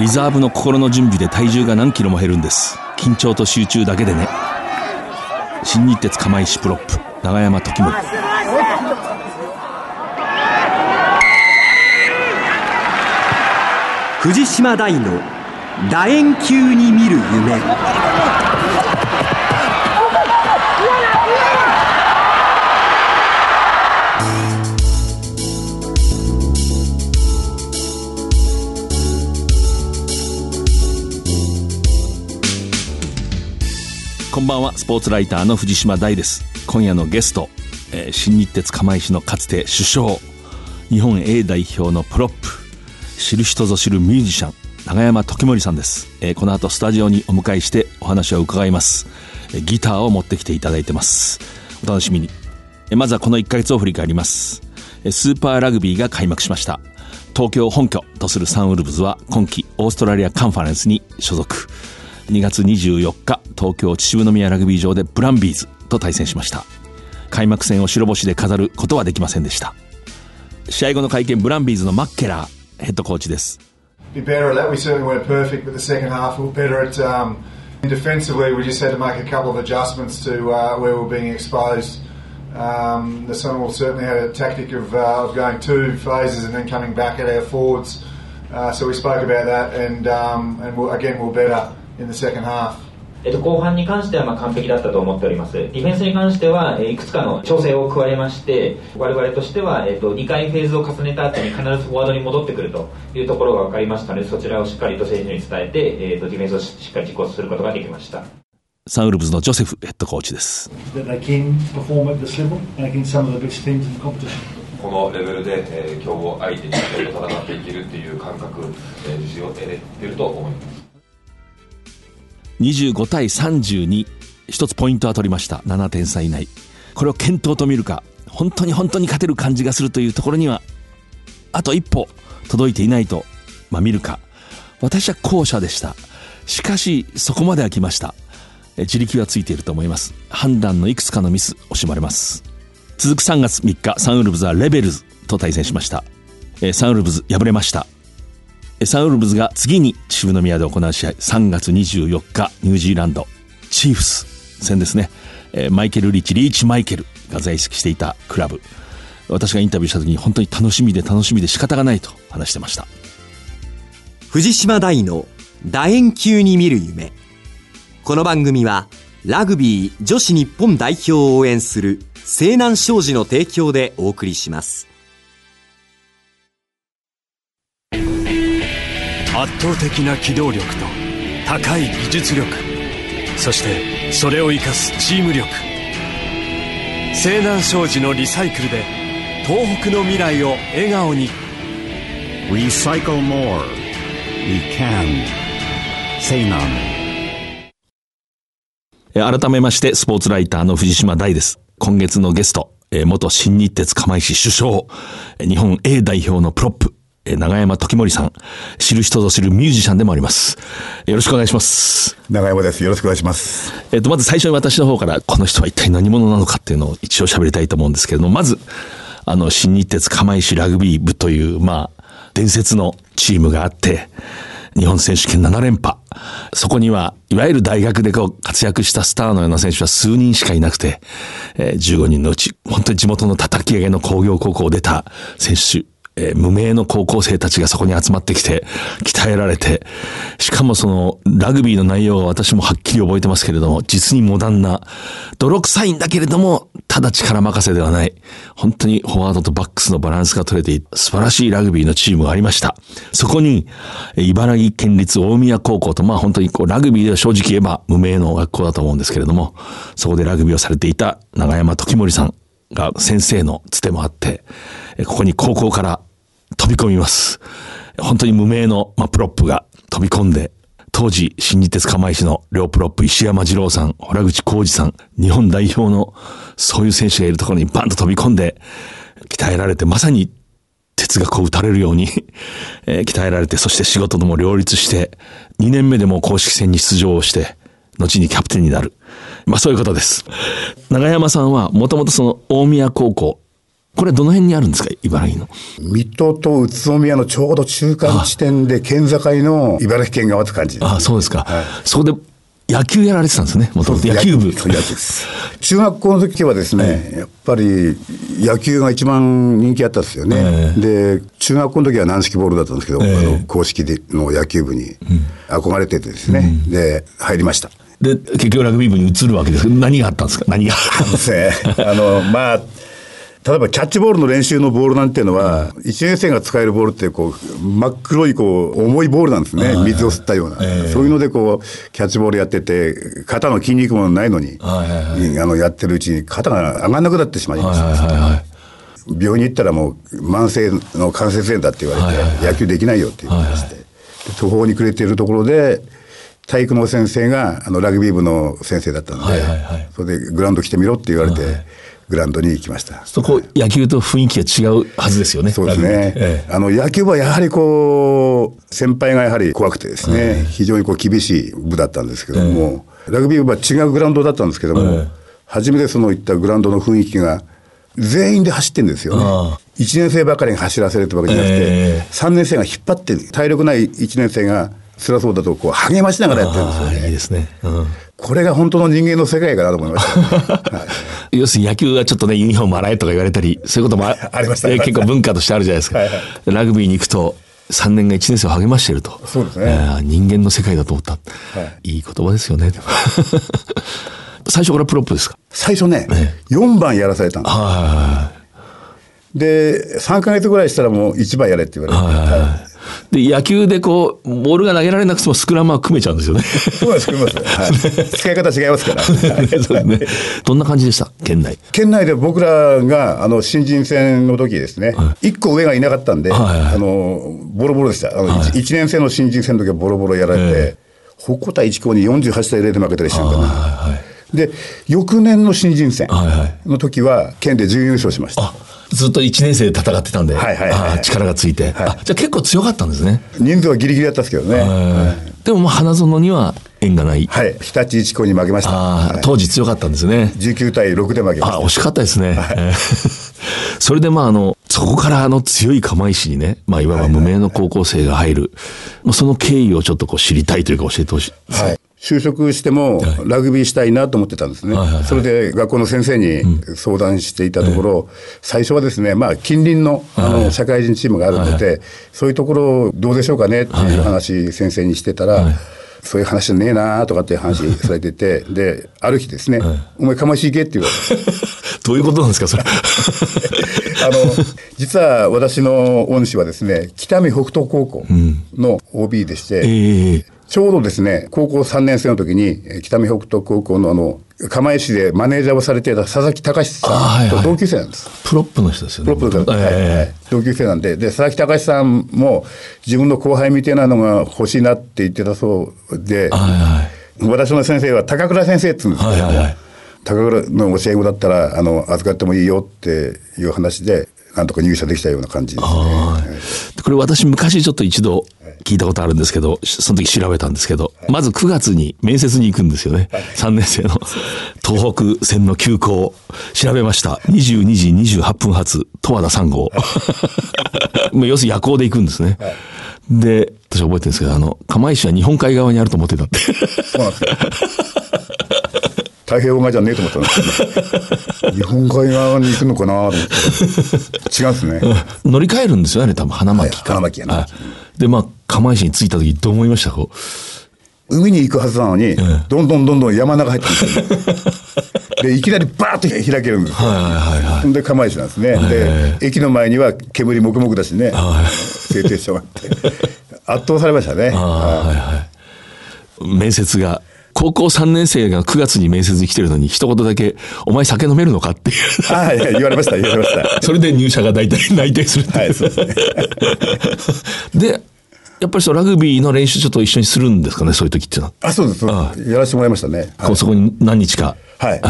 リザーブの心の準備で体重が何キロも減るんです。緊張と集中だけでね。新日鉄釜石プロップ。永山時森。藤島大の楕円球に見る夢。ばんはスポーツライターの藤島大です。今夜のゲスト、えー、新日鉄釜石のかつて首相日本 A 代表のプロップ知る人ぞ知るミュージシャン永山時森さんです、えー、この後スタジオにお迎えしてお話を伺います、えー、ギターを持ってきていただいてます。お楽しみに、えー、まずはこの1ヶ月を振り返ります。スーパーラグビーが開幕しました。東京本拠とするサンウルブズは今季オーストラリアカンファレンスに所属。2月24日東京秩父宮ラグビー場でブランビーズと対戦しました開幕戦を白星で飾ることはできませんでした試合後の会見ブランビーズのマッケラーヘッドコーチです Be better at that. We certainly weren't perfect, but the second half we were better at. Um, defensively, we just had to make a couple of adjustments to uh, where we were being exposed. Um, the Sunwolves certainly had a tactic of, uh, of going two phases and then coming back at our forwards. Uh, so we spoke about that, and um, and we'll, again we're better in the second half. えっと、後半に関してはまあ完璧だったと思っております。ディフェンスに関しては、えいくつかの調整を加えまして、我々としては、えっと、2回フェーズを重ねた後に必ずフォワードに戻ってくるというところが分かりましたので、そちらをしっかりと選手に伝えて、えっと、ディフェンスをしっかり実行することができました。サンウルブズのジョセフヘッドコーチです。このレベルで、えー、強豪相手に戦っていけるっていう感覚、えー、自信を得れていると思います。25対32一つポイントは取りました。7点差以内。これを検討と見るか本当に本当に勝てる感じがするというところにはあと一歩届いていないと、まあ、見るか。私は後者でした。しかしそこまでは来ました。自力はついていると思います。判断のいくつかのミス惜しまれます。続く3月3日サンウルブズはレベルズと対戦しました。サンウルブズ敗れました。サンウルブズが次に秩父宮で行う試合、3月24日、ニュージーランド、チーフス戦ですね。マイケル・リーチ、リーチ・マイケルが在籍していたクラブ。私がインタビューした時に本当に楽しみで楽しみで仕方がないと話してました。藤島大の楕円球に見る夢。この番組は、ラグビー女子日本代表を応援する西南商事の提供でお送りします。圧倒的な機動力と高い技術力。そしてそれを生かすチーム力。西南商事のリサイクルで東北の未来を笑顔に「Recycle More」「We Can」西南改めましてスポーツライターの藤島大です。今月のゲスト元新日鉄釜石首相日本 A 代表のプロップ長山時森さん、知る人ぞ知るミュージシャンでもあります。よろしくお願いします。長山です。よろしくお願いします。えっと、まず最初に私の方から、この人は一体何者なのかっていうのを一応喋りたいと思うんですけれども、まず、あの、新日鉄釜石ラグビー部という、まあ、伝説のチームがあって、日本選手権7連覇。そこには、いわゆる大学でこう活躍したスターのような選手は数人しかいなくて、えー、15人のうち、本当に地元の叩き上げの工業高校を出た選手えー、無名の高校生たちがそこに集まってきて、鍛えられて、しかもその、ラグビーの内容が私もはっきり覚えてますけれども、実にモダンな、泥臭いんだけれども、ただ力任せではない、本当にフォワードとバックスのバランスが取れて素晴らしいラグビーのチームがありました。そこに、茨城県立大宮高校と、まあ本当にこう、ラグビーでは正直言えば無名の学校だと思うんですけれども、そこでラグビーをされていた長山時森さんが先生のつてもあって、ここに高校から飛び込みます。本当に無名の、まあ、プロップが飛び込んで、当時、新日鉄釜石の両プロップ、石山二郎さん、洞口浩二さん、日本代表の、そういう選手がいるところにバンと飛び込んで、鍛えられて、まさに哲学を打たれるように えー、鍛えられて、そして仕事とも両立して、2年目でも公式戦に出場をして、後にキャプテンになる。まあそういうことです。長山さんは、もともとその大宮高校これはどの辺にあるんですか茨城の？水戸と宇都宮のちょうど中間地点で県境の茨城県側って感じ。ああ、そうですか。そこで野球やられてたんですね、もともと野球部。そう野球です。中学校の時はですね、やっぱり野球が一番人気あったんですよね。で、中学校の時は軟式ボールだったんですけど、あの公式での野球部に憧れててですね、で、入りました。で、結局ラグビー部に移るわけですけど、何があったんですか？何が。ですね。あの、まあ、例えばキャッチボールの練習のボールなんていうのは、1年生が使えるボールってこう、真っ黒いこう、重いボールなんですね。水を吸ったような。そういうのでこう、キャッチボールやってて、肩の筋肉もないのに、あの、やってるうちに肩が上がんなくなってしまいました。病院に行ったらもう、慢性の関節炎だって言われて、野球できないよって言われまして、途方に暮れているところで、体育の先生があのラグビー部の先生だったので、それでグラウンド来てみろって言われて、グラウンドに行きました。そこ、野球と雰囲気が違うはずですよね。そうですね。ええ、あの、野球部はやはりこう、先輩がやはり怖くてですね、非常にこう厳しい部だったんですけども、ラグビー部は違うグラウンドだったんですけども、初めてそのいったグラウンドの雰囲気が、全員で走ってるんですよね。1年生ばかりが走らせるってわけじゃなくて、えー、3年生が引っ張って体力ない1年生が辛そうだとこう励ましながらやってるんですよね。いいですね。うん、これが本当の人間の世界かなと思いました、はい、要するに野球はちょっとね、ユニフォーム洗えとか言われたり、そういうこともあありました、ね、結構文化としてあるじゃないですか。はいはい、ラグビーに行くと、3年が1年生を励ましていると。そうですね。えー、人間の世界だと思った。はい、いい言葉ですよね。最初からプロップですか？最初ね、ね4番やらされたんです。はいで、3か月ぐらいしたらもう1番やれって言われて。はい、で、野球でこう、ボールが投げられなくてもスクラムは組めちゃうんですよね。そうです、組めます。はい、使い方違いますから。そうですね。どんな感じでした？県内。県内で僕らが、あの、新人戦の時ですね、はい、1個上がいなかったんで、はいはい、あの、ボロボロでした。あの、はい、1, 年生の新人戦の時はボロボロやられて、北高対1校に48対0で負けたりしてるかな。はいはい、で、翌年の新人戦の時は、県で準優勝しました。ずっと1年生で戦ってたんで、はいはいはい、力がついて、はい、あじゃあ結構強かったんですね。人数はギリギリだったんですけどね。はい、でもまあ花園には縁がない。はい。日立一高に負けました。はい、当時強かったんですね。19対6で負けました。あ、惜しかったですね。はい、それでまああの、そこからあの強い釜石にね、まあいわば無名の高校生が入る、まあ、その経緯をちょっとこう知りたいというか教えてほしい。はい。就職してもラグビーしたいなと思ってたんですね。それで学校の先生に相談していたところ、最初はですね、まあ近隣のあの社会人チームがあるので、そういうところどうでしょうかねっていう話先生にしてたら、そういう話じゃねえなとかって話されてて、で、ある日ですね、お前釜石行けって言われて。どういうことなんですか、それ。あの、実は私の恩師はですね、北見北斗高校の OB でして、えーちょうどですね、高校3年生の時に、北見北斗高校のあの、釜石でマネージャーをされていた佐々木隆さんと同級生なんです。はいはい、プロップの人ですよね。プロップの方、はいはい、同級生なんで、で、佐々木隆さんも自分の後輩みたいなのが欲しいなって言ってたそうで、はいはい、私の先生は高倉先生って言うんですけはいはいはい、高倉の教え子だったら、あの、預かってもいいよっていう話で、なんとか入社できたような感じですね。これ私昔ちょっと一度聞いたことあるんですけど、その時調べたんですけど、まず9月に面接に行くんですよね。3年生の東北線の急行。調べました。22時28分発、十和田3号。もう要するに夜行で行くんですね。で、私覚えてるんですけど、あの、釜石は日本海側にあると思ってたって。そうなんですよ。太平洋側じゃねえと思ったんですけど、ね、日本海側に行くのかなと思って違うんですね。乗り換えるんですよね、多分花巻か。花巻やね。で、まあ、釜石に着いた時どう思いました？こう。海に行くはずなのに、どんどんどんどん山の中入ってくるん でいきなりバーッと開けるんですよ。はいはいはい。で、釜石なんですね。で、駅の前には煙もくもくだしね、製鉄所があって。圧倒されましたね。はいはい。面接が高校3年生が9月に面接に来てるのに、一言だけ、お前酒飲めるのかっていう。ああ、言われました、言われました。それで入社が大体内定するはい、そうですね。で、やっぱりそう、ラグビーの練習ちょっと一緒にするんですかね、そういう時っていうのは。あ、そうです。ああやらせてもらいましたね。はい、そこに何日か。はい。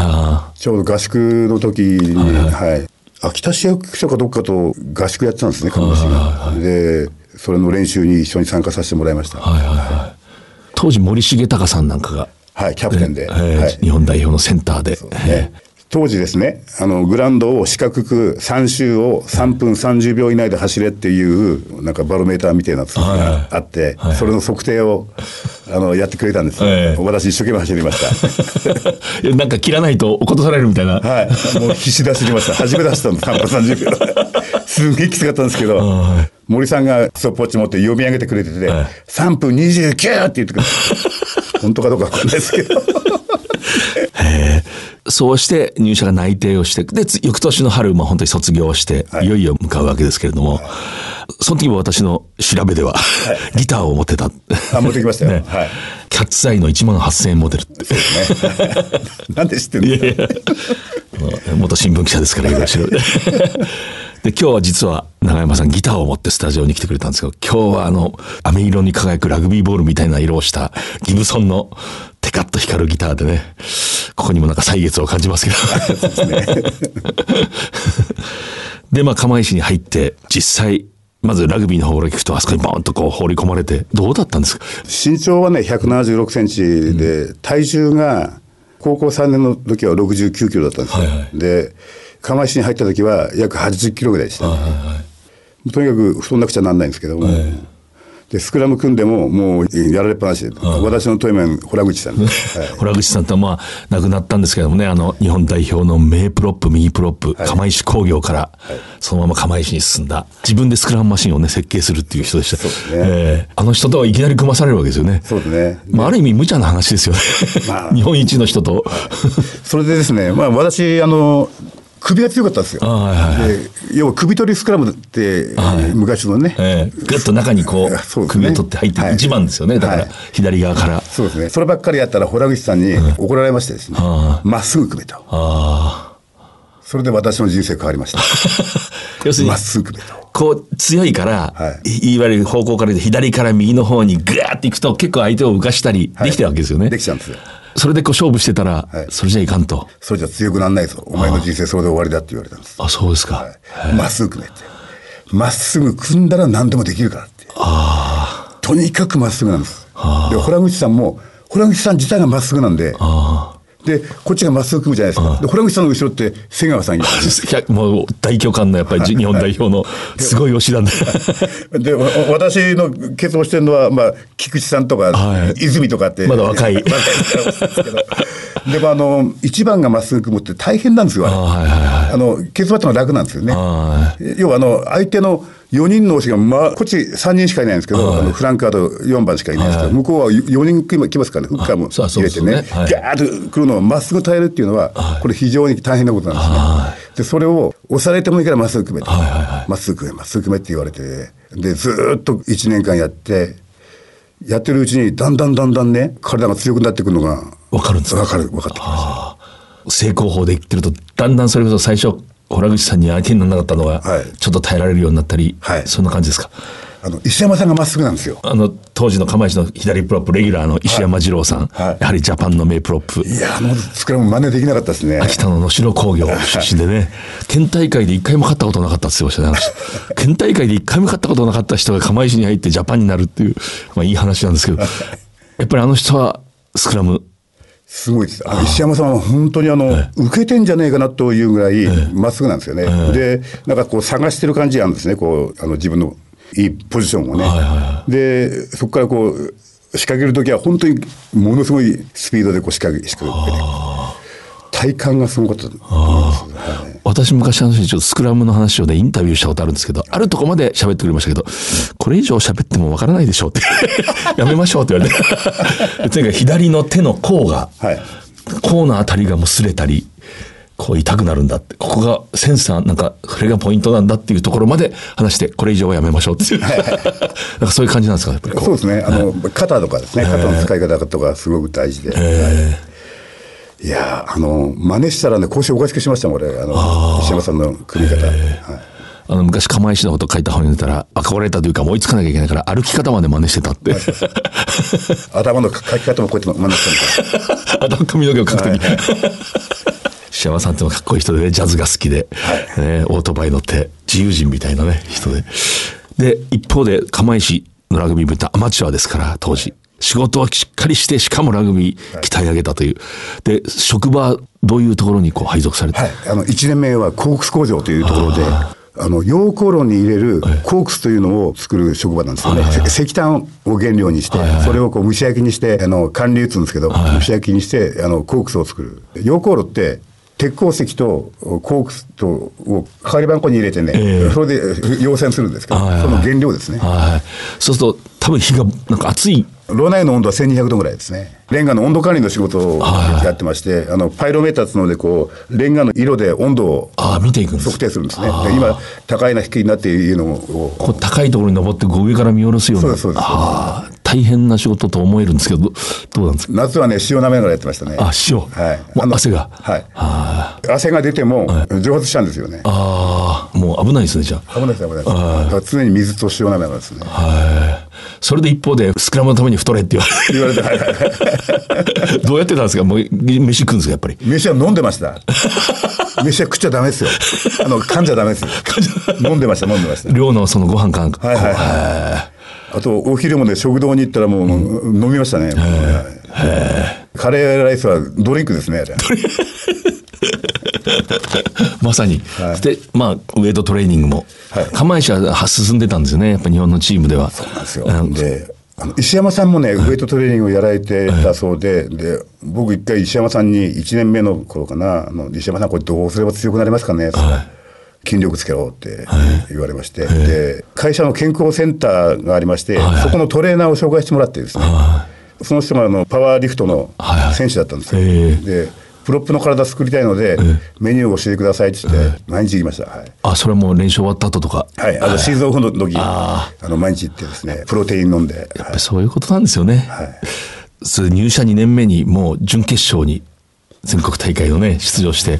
ちょうど合宿の時に、はい、はい。秋田市役所かどっかと合宿やってたんですね、看護師が。で、それの練習に一緒に参加させてもらいました。はいはいはい。当時森重隆さんなんかが。はい、キャプテンで。えーはい、日本代表のセンターで。ね、当時ですね、あの、グラウンドを四角く3周を3分30秒以内で走れっていう、なんかバロメーターみたいなやつがあって、それの測定を、あの、やってくれたんですよ。ええ私一生懸命走りました。いやなんか切らないと落とされるみたいな。はい。もう必死で走りました。初めて走ったの、3分30秒。すんげえきつかったんですけど、森さんがストップウォッチ持って読み上げてくれてて、はい3分29って言ってくれて、本当かどうかわかんないですけど。そうして入社が内定をして、で、つ翌年の春、まあ本当に卒業して、はいい、よいよ向かうわけですけれども、その時も私の調べでは、ギターを持ってた。あ、持ってきましたよ。ねはい。キャッツアイの1万8000円モデルって。ね、なんで知ってるんいやですか？いや元新聞記者ですから、いろいろ調べて で、今日は実は長山さんギターを持ってスタジオに来てくれたんですけど、今日はあの、飴色に輝くラグビーボールみたいな色をしたギブソンのテカッと光るギターでね、ここにもなんか歳月を感じますけど。で、まあ、釜石に入って、実際、まずラグビーの方から聞くと、あそこにボーンとこう放り込まれて、どうだったんですか？身長はね、176センチで、体重が、高校3年の時は69キロだったんですよ。はいはいで、釜石に入った時は約80キロぐらいでしたね。とにかく太んなくちゃなんないんですけども、で、スクラム組んでも、もうやられっぱなしで、私の対面、洞口さん。はい洞口さんとはまあ亡くなったんですけどもね、あの日本代表の名プロップ、右プロップ、釜石工業からそのまま釜石に進んだ、自分でスクラムマシンをね、設計するっていう人でした。そうですねええあの人とはいきなり組まされるわけですよね。そうですね。まあ、ある意味無茶な話ですよね。まあ 日本一の人と。それでですね、まあ私、あの、首が強かったんですよ。で要は首取りスクラムって、昔のね、ええぐっと中にこう、首を取って入ってはい一番ですよね。だからはい左側から。そうですね。そればっかりやったら、洞口さんに怒られましてですね、はまっすぐ組めと。あそれで私の人生変わりました。あ。要するにまっ、すぐ組めと。こう強いから、、はいわゆる方向から左から右の方にグワーっていくと結構相手を浮かしたりできてるわけですよね。できちゃうんですよ。それでこう勝負してたら、はいそれじゃいかんと。それじゃ強くなんないぞ。お前の人生それで終わりだって言われたんです。あ、そうですか。はいまっすぐ組めって。まっすぐ組んだら何でもできるからって。とにかくまっすぐなんです。で、洞口さんも、洞口さん自体がまっすぐなんで、で、こっちがまっすぐ組むじゃないですか。で、洞口さんの後ろって瀬川さんいるもう大巨漢のやっぱり日本代表のすごい推しなんで。で、わ私の結論してるのは、まあ、菊池さんとか、はい泉とかって。まだ若い 若いですけど。でも、あの、一番がまっすぐ組むって大変なんですよ、あれ。あはいはいはいあの、ケツバットの楽なんですよねは。要は、あの、相手の4人の推しが、まあ、こっち3人しかいないんですけど、あのフランカード4番しかいないんですけど、向こうは4人来ま来ますからね、フッカーも入れてね、そうですね。はい。ガーッと来るのをまっすぐ耐えるっていうのは、これ非常に大変なことなんですね。で、それを押されてもいいからまっすぐ組めと。まっすぐ組め、まっすぐ組めって言われて、で、ずーっと1年間やって、やってるうちにだんだんだんだんね、体が強くなってくるのが、わかるんですか？わかる、わかってきました。成功法で言ってると、だんだんそれこそ最初、洞口さんに相手にならなかったのがはい、ちょっと耐えられるようになったり、はい。そんな感じですか？あの、石山さんがまっすぐなんですよ。あの、当時の釜石の左プロップ、レギュラーの石山次郎さん、はい。やはりジャパンの名プロップ、いや、あのスクラム真似できなかったですね。秋田の能代工業出身でね、県大会で一回も勝ったことなかったって言ってましたねあの人。県大会で一回も勝ったことなかった人が釜石に入ってジャパンになるっていう、まあいい話なんですけど、やっぱりあの人はスクラム、すごいです。あの石山さんは本当にあの、受けてんじゃねえかなというぐらい、まっすぐなんですよね。で、なんかこう探してる感じがあるんですね。こう、あの自分のいいポジションをね。で、そこからこう、仕掛けるときは本当にものすごいスピードでこう仕掛け、仕掛けて。体感がすごかったと思います。はい私昔あの人にちょっとスクラムの話をね、インタビューしたことあるんですけど、あるとこまで喋ってくれましたけど、これ以上喋ってもわからないでしょうって。やめましょうって言われて。とにかく左の手の甲が、はい甲のあたりがもう擦れたり、こう痛くなるんだって。ここがセンサー、なんか、それがポイントなんだっていうところまで話して、これ以上はやめましょうっていう。なんかそういう感じなんですか、やっぱりこそうですね。あの、肩とかですね。肩の使い方とかすごく大事で。はいいやーあの、真似したらね、腰おかしくしましたもん、俺。あの、石山さんの組み方。はいあの、昔釜石のこと書いた本に出たら、あ、これたというか、追いつかなきゃいけないから、歩き方まで真似してたって。頭の書き方もこうやって真似したんですよ。あと髪の毛を描くときに。石山さんってかっこいい人でね、ジャズが好きで、ね、オートバイ乗って、自由人みたいなね、人で。で、一方で、釜石のラグビー部ってアマチュアですから、当時。仕事はしっかりして、しかもラグビー鍛え上げたという。で、職場、どういうところにこう配属されて、はい、あの1年目はコークス工場というところで、あの溶鉱炉に入れるコークスというのを作る職場なんですよね、石炭を原料にして、それをこう蒸し焼きにして、あの管理打つんですけど、蒸し焼きにしてあのコークスを作る。溶鉱炉って鉄鉱石とコークスとを係番号に入れてね、ええそれで溶泉するんですけど、はいはいその原料ですね。はい。そうすると、多分火が、なんか熱い。炉内の温度は1200度ぐらいですね。レンガの温度管理の仕事をやってまして、あの、パイロメーターっていうので、こう、レンガの色で温度をああ、見ていくんです。測定するんですね。で今、高いな低いなっていうのを、こう高いところに登って上から見下ろすような。そうですそうですああ、大変な仕事と思えるんですけど、どどうなんですか？夏はね、塩舐めながらやってましたね。あ、塩。はい。汗が。はい。あ汗が出ても、蒸発しちゃうんですよね。あー、もう危ないですね、じゃあ。危ないです、危ないです。常に水と塩舐めながらですね。はい。それで一方で、スクラムのために太れって言われて。言われて、はいはいはい。どうやってたんですか？もう、飯食うんですか、やっぱり？飯は飲んでました。飯は食っちゃダメですよ。あの、噛んじゃダメですよ。飲んでました、飲んでました。寮のそのご飯かなんか。はいはいはい。あと、お昼もね、食堂に行ったらもう、飲みましたね。カレーライスはドリンクですね、あれ。まさに。はい。で、まあ、ウエイトトレーニングも。はい。釜石は進んでたんですよね、やっぱ日本のチームでは。そうなんですよ。石山さんもね、ウエイトトレーニングをやられてたそうで、で、僕一回石山さんに1年目の頃かな、あの石山さんこれどうすれば強くなりますかねって言ったら筋力つけろって言われまして、で、会社の健康センターがありまして、そこのトレーナーを紹介してもらってですね、その人があのパワーリフトのはい。はい。選手だったんですよ。で、プロップの体作りたいので、メニューを教えてくださいって言って、毎日行きました。はい。あ、それはもう練習終わった後とか？はい、あのシーズンオフの時、ああの毎日行ってですね、プロテイン飲んで、やっぱりそういうことなんですよね。はいそれ入社2年目にもう準決勝に全国大会をね、出場して。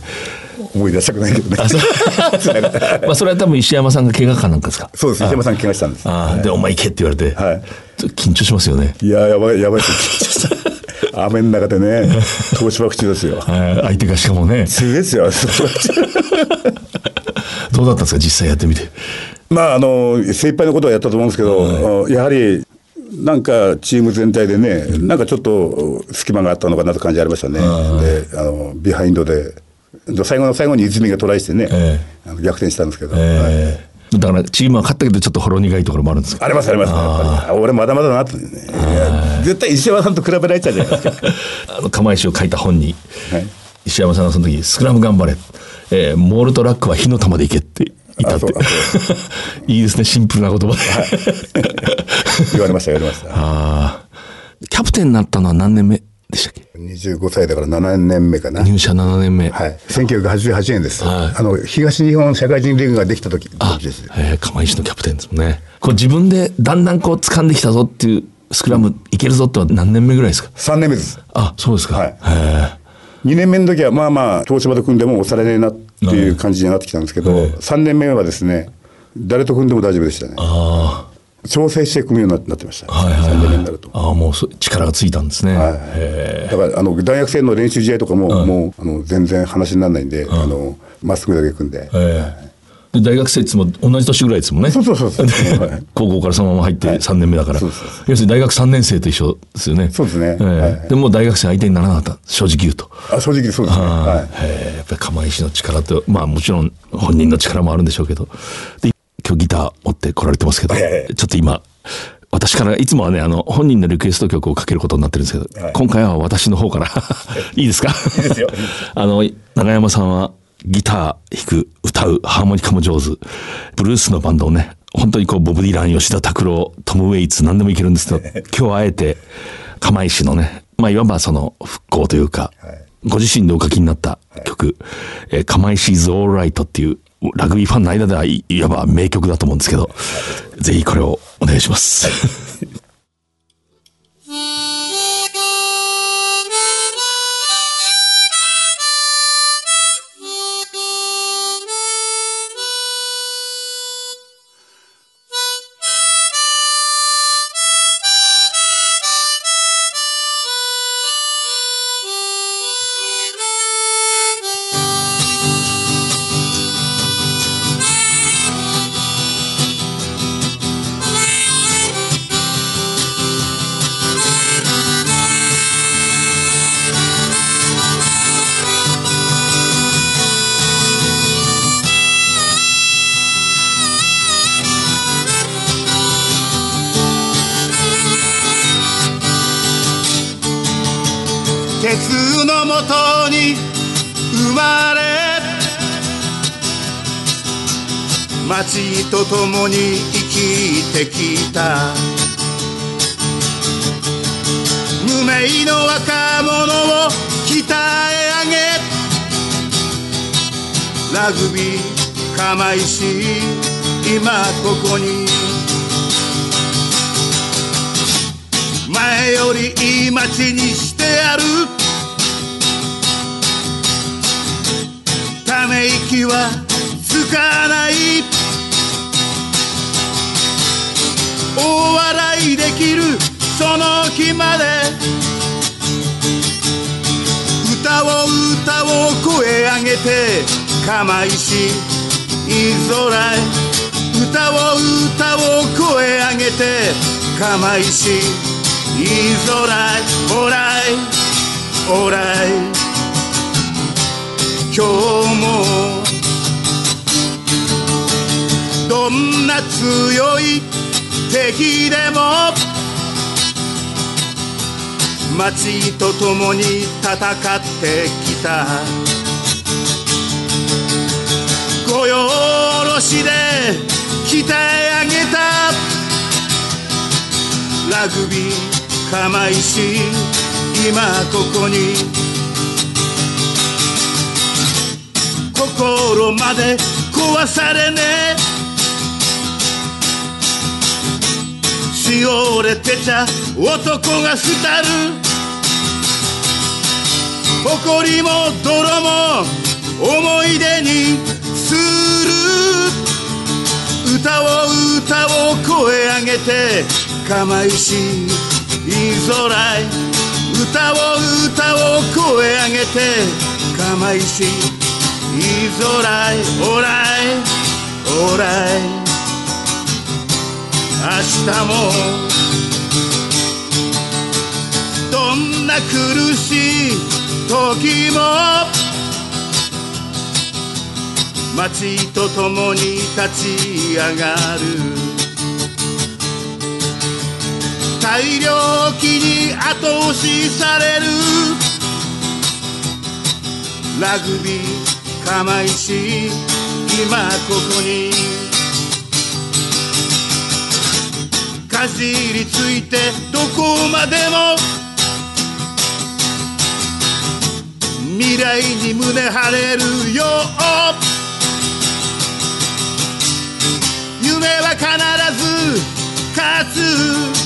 思い出したくないけどね。まあそれは多分石山さんが怪我かなんかですか？そうです、石山さん怪我したんです。ああ、で、お前行けって言われて。はい緊張しますよね。いや、やばい、やばいですよ。緊張した雨の中でね、東芝口ですよ。は い相手がしかもね。強いですよ、どうだったんですか、実際やってみて。まあ、あの、精一杯のことはやったと思うんですけど、やはり、なんかチーム全体でね、なんかちょっと隙間があったのかなと感じありましたね。で、あの、ビハインドで、最後の最後に泉がトライしてね、えあの逆転したんですけど。はいええだからチームは勝ったけどちょっとほろ苦いところもあるんですか？ありますあります、やっぱり。俺まだまだだなってね。絶対石山さんと比べられちゃうじゃないですか。あの釜石を書いた本に、はい石山さんがその時スクラム頑張れ、えーモールとラックは火の玉でいけって言ったって いいですねシンプルな言葉で、言われました、言われました。あーキャプテンになったのは何年目でしたっけ？25歳だから7年目かな。入社7年目、はい。1988年です。はいあの、東日本社会人リーグができた時あ時です。えー釜石のキャプテンですもんねこう自分でだんだんこう掴んできたぞっていうスクラムいけるぞっては何年目ぐらいですか？3年目です。あそうですか、はい。へ2年目の時は、まあまあ、東芝と組んでも押されねえなっていう感じになってきたんですけど、3年目はですね、誰と組んでも大丈夫でしたね。あ調整して組むようになってました。あはいはい3年目はいになると。ああもうそ力がついたんですね、はい。へだからあの大学生の練習試合とかも、もうあの全然話にならないんで、あのまっすぐだけ組んで、ええ。で大学生いつも同じ年ぐらいですもんね。そうそうそうそう。はい高校からそのまま入って3年目だから。そうそう要するに大学3年生と一緒ですよね。そうですね。ええ。はい。でもう大学生相手にならなかった。正直言うと。あ正直そうですね、ははい。い、ええやっぱり釜石の力と、まあもちろん本人の力もあるんでしょうけど。で、今日ギター持って来られてますけど、はいはいはい。ちょっと今、私からいつもはね、あの、本人のリクエスト曲をかけることになってるんですけど、はい。今回は私の方から、いいですか？いいですよ。あの、長山さんはギター弾く、歌う、ハーモニカも上手。ブルースのバンドをね、本当にこう、ボブ・ディラン、吉田拓郎、トム・ウェイツ、何でもいけるんですけど、今日はあえて、釜石のね、まあ、いわばその復興というか、ご自身でお書きになった曲、えー釜石 is alright っていう、ラグビーファンの間ではいいわば名曲だと思うんですけど、ぜひこれをお願いします。「鉄のもとに生まれ街と共に生きてきた。無名の若者を鍛え上げラグビー釜石今ここに。前よりいい街にしてやる。ため息はつかない。大笑いできるその日まで。歌を歌を声上げて釜石いい空へ歌を歌を声上げて釜石いい空へオーライオーライ今日もどんな強い敵でも街と共に戦ってきた。御用下しで鍛え上げた。ラグビー釜石今ここに。心まで壊されねしおれてちゃ男がすたる。誇りも泥も思い出にする。歌を歌を声上げて釜石。いい空へ歌を歌を声上げて釜石いい空へオーライオーライ明日もどんな苦しい時も街と共に立ち上がる。大量期に後押しされる。ラグビー釜石今ここに。かじりついてどこまでも。未来に胸張れるよ。夢は必ず勝つ。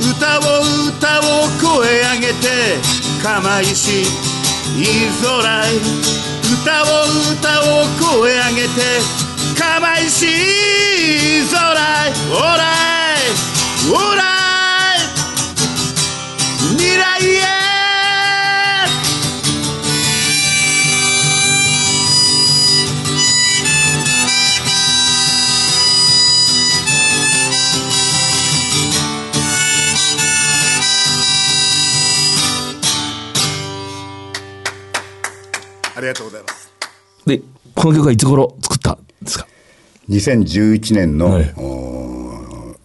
歌を歌を声上げて釜石いい空へ歌を歌を声上げて釜石いい空へオーライオーライ。未来へこの曲はいつ頃作ったんですか？2011年の、はいお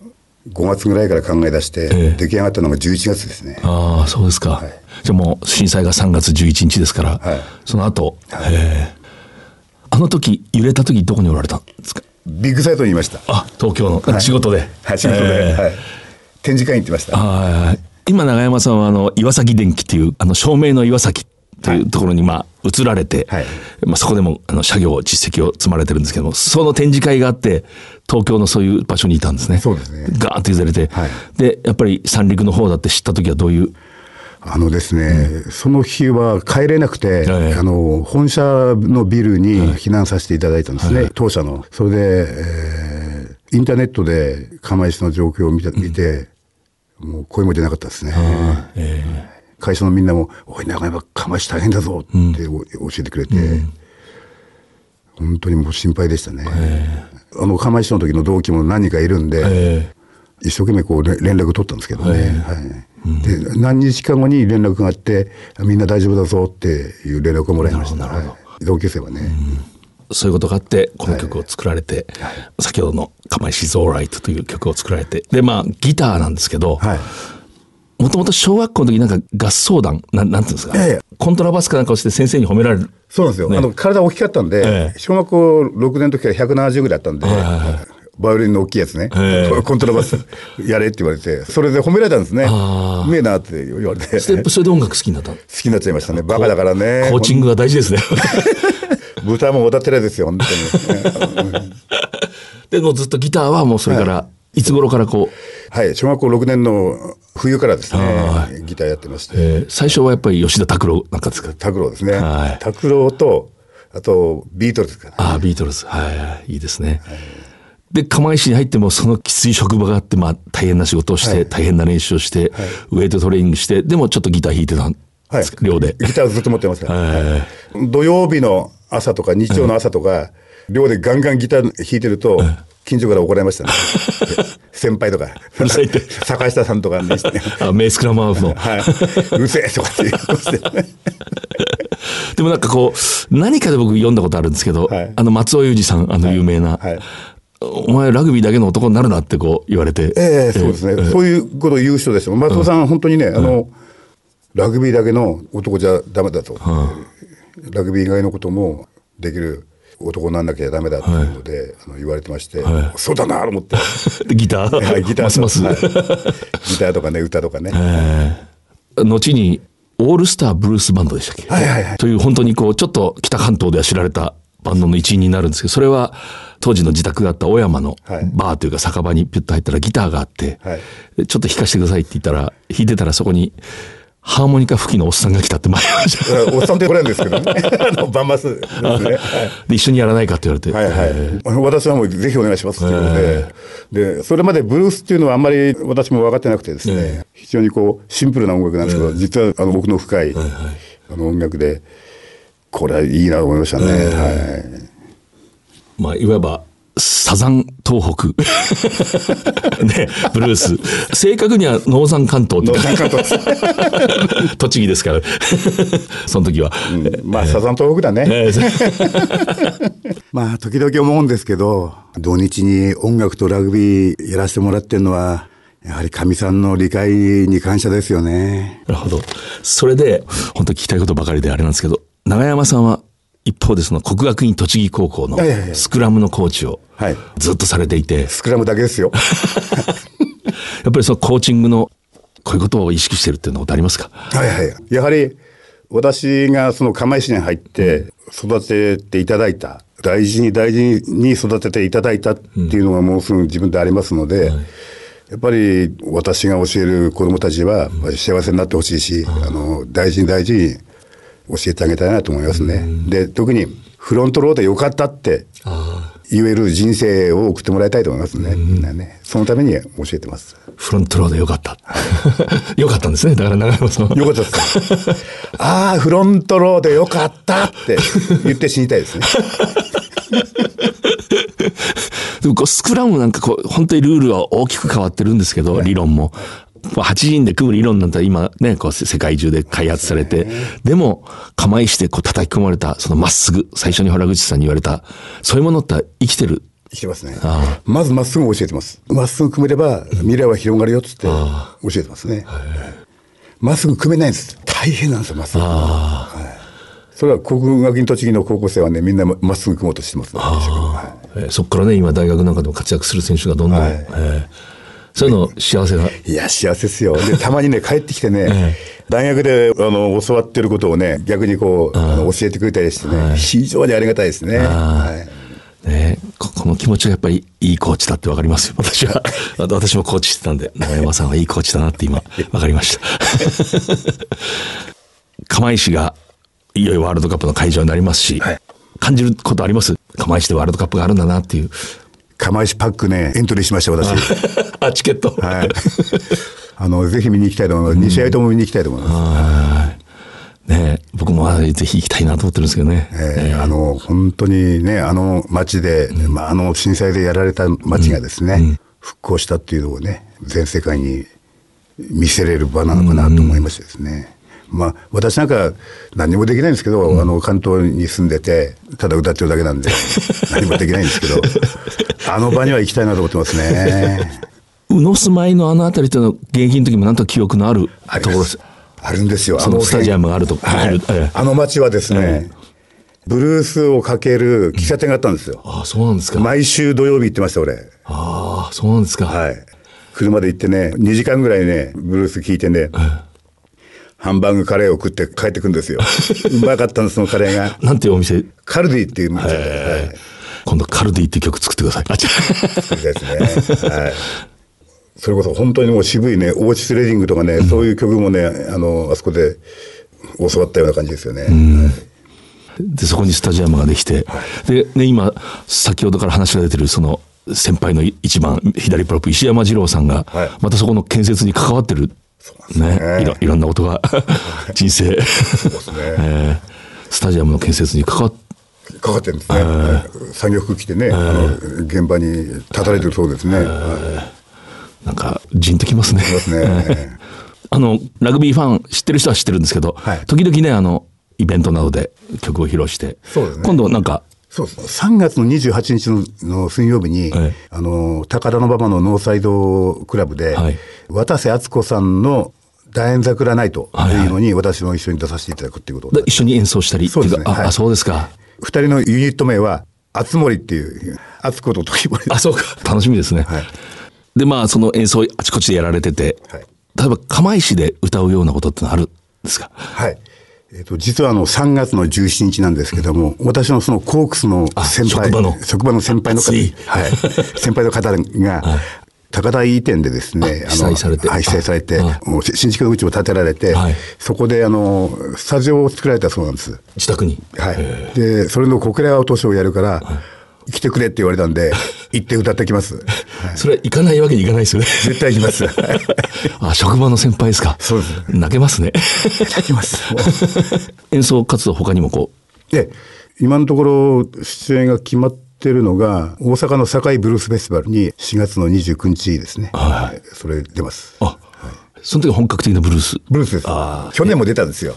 5月ぐらいから考え出して、ええ出来上がったのが11月ですね。ああ、そうですか。いじゃあもう震災が3月11日ですから、はいその後、えーあの時、揺れた時どこにおられたんですか？ビッグサイトにいました。あ、東京の、い仕事で。はい、仕事で、えーはい。展示会に行ってました。はい今、長山さんは、あの、岩崎電機っていう、あの、照明の岩崎というところに、まあ、移られて、はい。まあ、そこでも、あの、作業、実績を積まれてるんですけども、その展示会があって、東京のそういう場所にいたんですね。そうですね。ガーンと譲れて、はい。で、やっぱり三陸の方だって知った時はどういう、あのですね、その日は帰れなくて、ええ。あの、本社のビルに避難させていただいたんですね、当社の。それで、えーインターネットで釜石の状況を見た見て、もう声も出なかったですね。会社のみんなも、おい、中山釜石大変だぞってお教えてくれて、本当にもう心配でしたね。あの、釜石の時の同期も何人かいるんで、え一生懸命こうれ連絡取ったんですけどね。はい。で、何日か後に連絡があって、みんな大丈夫だぞっていう連絡をもらいました。はい同級生はね。そういうことがあって、この曲を作られて、先ほどの釜石 is alright という曲を作られて、で、まあ、ギターなんですけど、はい。もともと小学校の時なんか合奏団、なんなんていうんですか、ええコントラバスかなんかをして先生に褒められる。そうなんですよ。ねあの、体大きかったんで、ええ小学校6年の時から170ぐらいあったんで、はいはいはいバイオリンの大きいやつね、ええコントラバスやれって言われて、それで褒められたんですね。うめえなって言われて、それ好それで音楽好きになったの？きになっちゃいましたね。バカだからね。コーチングが大事ですね。豚も歌ってるですよ、本当に。うんでもうずっとギターはもうそれから、いつ頃からこう、はい、小学校6年の冬からですはね、ギターやってまして、えー最初はやっぱり吉田拓郎なんかですか？拓郎ですね。はい。拓郎と、あと、ビートルズかな。ああ、ビートルズ。はい、いいですね。で、釜石に入ってもそのきつい職場があって、まあ大変な仕事をして、大変な練習をして、ウェイトトレーニングして、でもちょっとギター弾いてたんはいですか、寮で。ギターをずっと持ってますから、は土曜日の朝とか日曜の朝とか、寮でガンガンギター弾いてると、近所から怒られましたね。先輩とか。うるさいって坂下さんとかにしてね。あメイスクラムハーフの。はい。うるせえとかって言いまして。でもなんかこう、何かで僕読んだことあるんですけど、はいあの松尾裕二さん、あの有名な、はい。お前ラグビーだけの男になるなってこう言われて。ええそうですね、そういうことを言う人ですよ。松尾さん、本当にね、あの、ラグビーだけの男じゃダメだと。ラグビー以外のこともできる男になんなきゃダメだっていうので、あの言われてまして、そうだなと思って。で ギター、はいギターますます。はい。ギターとかね、歌とかね。後に、オールスターブルースバンドでしたっけ？はいはいはい。という本当にこう、ちょっと北関東では知られたバンドの一員になるんですけど、それは当時の自宅があった小山のはい。バーというか酒場にピュッと入ったらギターがあって、はい。でちょっと弾かせてくださいって言ったら、弾いてたらそこにハーモニカ吹きのおっさんが来たって前ました。おっさんってこれなんですけどね。あの、バンマスですね。はいで、一緒にやらないかって言われて。はいはい。私はもうぜひお願いしますっていうので、で、それまでブルースっていうのはあんまり私も分かってなくてですね、非常にこう、シンプルな音楽なんですけど、実はあの僕の深い、あの音楽で、これはいいなと思いましたね。はい。まあ、いわば、サザン東北。ね、ブルース。正確にはノーザン関東って。ノーザン関栃木ですから。その時は。うんまあ、サザン東北だね。えー まあ、時々思うんですけど、土日に音楽とラグビーやらせてもらってるのは、やはりかみさんの理解に感謝ですよね。なるほど。それで、本当聞きたいことばかりであれなんですけど、長山さんは一方でその国学院栃木高校のスクラムのコーチをはい。ずっとされていて、スクラムだけですよ。やっぱりそのコーチングのこういうことを意識してるっていうのことありますか？はいはい。やはり、私がその釜石に入って育てていただいた、大事に大事に育てていただいたっていうのがもうすぐ自分でありますので、やっぱり私が教える子供たちは幸せになってほしいし、あの、大事に大事に教えてあげたいなと思いますね。で、特にフロントローでよかったって言える人生を送ってもらいたいと思いますね。みんなね。そのために教えてます。フロントローでよかった。よかったんですね。だから長山さんは。よかったです。ああ、フロントローでよかったって言って死にたいですね。でもこうスクラムなんかこう、本当にルールは大きく変わってるんですけど、理論も。まあ8人で組む理論なんて今ね、こう世界中で開発されて、でも、構いしてこう叩き込まれた、そのまっすぐ、最初に原口さんに言われた、そういうものって生きてる。生きてますねあ。まずまっすぐ教えてます。まっすぐ組めれば未来は広がるよっつって教えてますね。まっすぐ組めないんです。大変なんですよ、まっすぐ。はいそれは国学院栃木の高校生はね、みんなまっすぐ組もうとしてますね。はいえーそこからね、今大学なんかでも活躍する選手がどんどん、はいえーそういうの幸せが。いや、幸せですよ。で、たまにね、帰ってきてね、大学で、あの、教わってることをね、逆にこう、あの教えてくれたりしてね、非常にありがたいですね。はいねここの気持ちがやっぱりいいコーチだってわかりますよ。私は。私もコーチしてたんで、長山さんはいいコーチだなって今、わかりました。釜石が、いよいよワールドカップの会場になりますし、はい感じることあります？釜石でワールドカップがあるんだなっていう。釜石パックね、エントリーしました、私。あ、チケット。はい。あの、ぜひ見に行きたいと思います。2試合とも見に行きたいと思います。ねえ僕もあぜひ行きたいなと思ってるんですけどね。えーあの、本当にね、あの街で、まあ、あの震災でやられた街がですね、復興したっていうのをね、全世界に見せれる場なのかなと思いましてですね。まあ、私なんか何もできないんですけど、あの、関東に住んでて、ただ歌ってるだけなんで、何もできないんですけど、あの場には行きたいなと思ってますね。宇野住まいのあの辺りというのは現役の時もなんと記憶のあるところです。あるんですよ。そのスタジアムがあるとはいあの街はですね、ブルースをかける喫茶店があったんですよ。ああ、そうなんですか。毎週土曜日行ってました、俺。ああ、そうなんですか。はい。車で行ってね、2時間ぐらいね、ブルース聞いてね、ハンバーグカレーを食って帰ってくんですよ。うまかったんです、そのカレーが。なんていうお店？カルディっていう店で、はい。今度カルディって曲作ってください。あ、違う。ですね。はい。それこそ本当にもう渋いね、オーチスレディングとかね、そういう曲もね、あの、あそこで教わったような感じですよね。はいで、そこにスタジアムができて、で、ね、今、先ほどから話が出てる、その、先輩の一番左プロップ、石山二郎さんがはい、またそこの建設に関わってる。ね。ね。いろ、いろんなことが、人生、そうですね。えースタジアムの建設に関わっかかってるんですね。作業服着てね、あの、現場に立たれてるそうですね。はい。なんか、じんときますね。ね。あの、ラグビーファン知ってる人は知ってるんですけど、はい。時々ね、あの、イベントなどで曲を披露して、ね。今度なんか、そうです。3月の28日のの水曜日に、はいあの、高田馬場のノーサイドクラブで、はい渡瀬敦子さんの大円桜ナイトというのに私も一緒に出させていただくっていうことでで一緒に演奏したりそうですねはいあそうですか。二人のユニット名は、あつ森っていう、あつこと時森あ、そうか。楽しみですね。はいで、まあ、その演奏あちこちでやられてて、はい例えば、釜石で歌うようなことってのあるんですか？はい。えっ、と、実はあの、3月の17日なんですけども、私のそのコークスの先輩、職場の職場の先輩の方、はい。先輩の方が、高台移転でですね、あ被災されてされて、新築口を建てられて、はいそこであの、スタジオを作られたそうなんです。自宅に。はい。で、それの小倉落としをやるから、来てくれって言われたんで、行って歌ってきます。はいそれは行かないわけにいかないですよね。絶対行きます。あ、職場の先輩ですか。そうです泣けますね。行きます。演奏活動他にもこで、今のところ出演が決まってるのが、大阪の堺ブルースフェスティバルに4月の29日ですね。はい。それ出ます。う、あ、その時は本格的なブルース。ブルースです。去年も出たんですよ。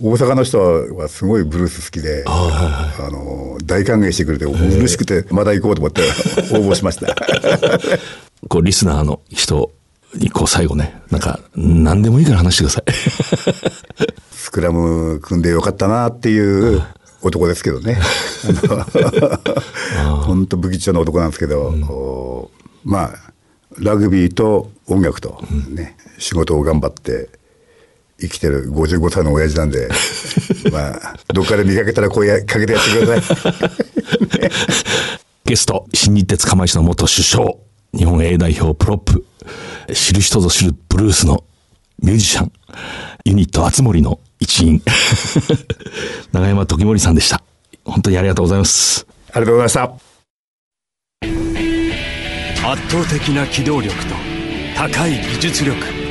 大阪の人はすごいブルース好きで、あの、大歓迎してくれて、嬉しくて、まだ行こうと思って 応募しました。こう、リスナーの人に、こう、最後ね、なんか、何でもいいから話してください。スクラム組んでよかったなっていう男ですけどね。本当不吉祥な男なんですけど、おまあ、ラグビーと音楽とね、仕事を頑張って生きてる55歳の親父なんで、まあ、どっかで見かけたら声かけてやってください。ゲスト、新日鉄釜石の元首相、日本 A 代表プロップ、知る人ぞ知るブルースのミュージシャン、ユニットあつ森の一員、長山時森さんでした。本当にありがとうございます。ありがとうございました。圧倒的な機動力と高い技術力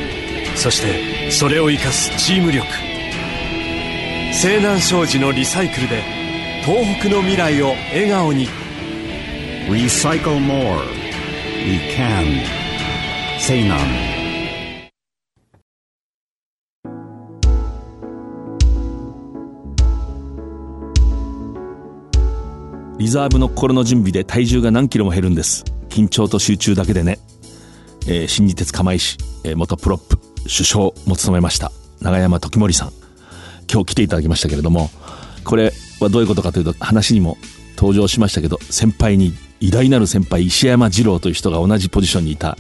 そしてそれを生かすチーム力西南商事のリサイクルで東北の未来を笑顔に Recycle more. We can. Say none. リザーブの心の準備で体重が何キロも減るんです。緊張と集中だけでね。えー新日鉄釜石、えー元プロップ、首相も務めました。長山時森さん。今日来ていただきましたけれども、これはどういうことかというと、話にも登場しましたけど、先輩に、偉大なる先輩、石山二郎という人が同じポジションにいた、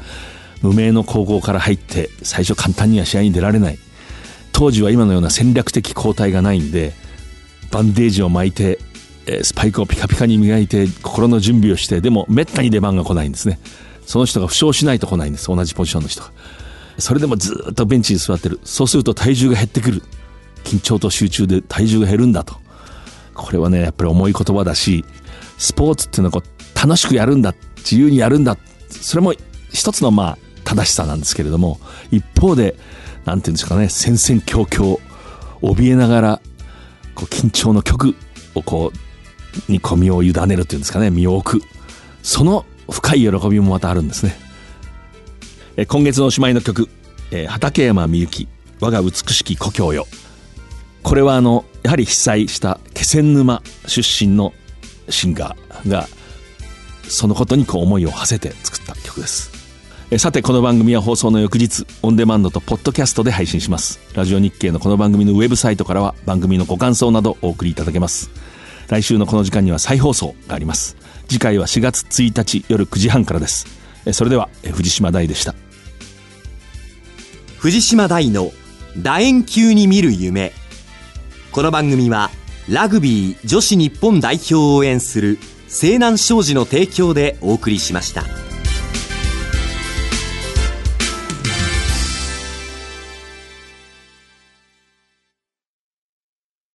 無名の高校から入って、最初簡単には試合に出られない。当時は今のような戦略的交代がないんで、バンデージを巻いて、スパイクをピカピカに磨いて、心の準備をして、でも、めったに出番が来ないんですね。その人が負傷しないと来ないんです。同じポジションの人が。それでもずっとベンチに座ってる。そうすると体重が減ってくる。緊張と集中で体重が減るんだと。これはね、やっぱり重い言葉だし、スポーツっていうのはこう、楽しくやるんだ。自由にやるんだ。それも一つのまあ、正しさなんですけれども、一方で、なんていうんですかね、戦々恐々、怯えながら、こう緊張の曲をこう、にこう身を委ねるっていうんですかね、身を置く。その深い喜びもまたあるんですね。え今月のおしまいの曲、え畠山みゆき、我が美しき故郷よ。これはあの、やはり被災した気仙沼出身のシンガーが、そのことにこう思いを馳せて作った曲です。えさてこの番組は放送の翌日オンデマンドとポッドキャストで配信しますラジオ日経のこの番組のウェブサイトからは番組のご感想などお送りいただけます来週のこの時間には再放送があります次回は4月1日夜9時半からですそれでは藤島大でした藤島大の楕円球に見る夢この番組はラグビー女子日本代表を応援する西南商事の提供でお送りしました。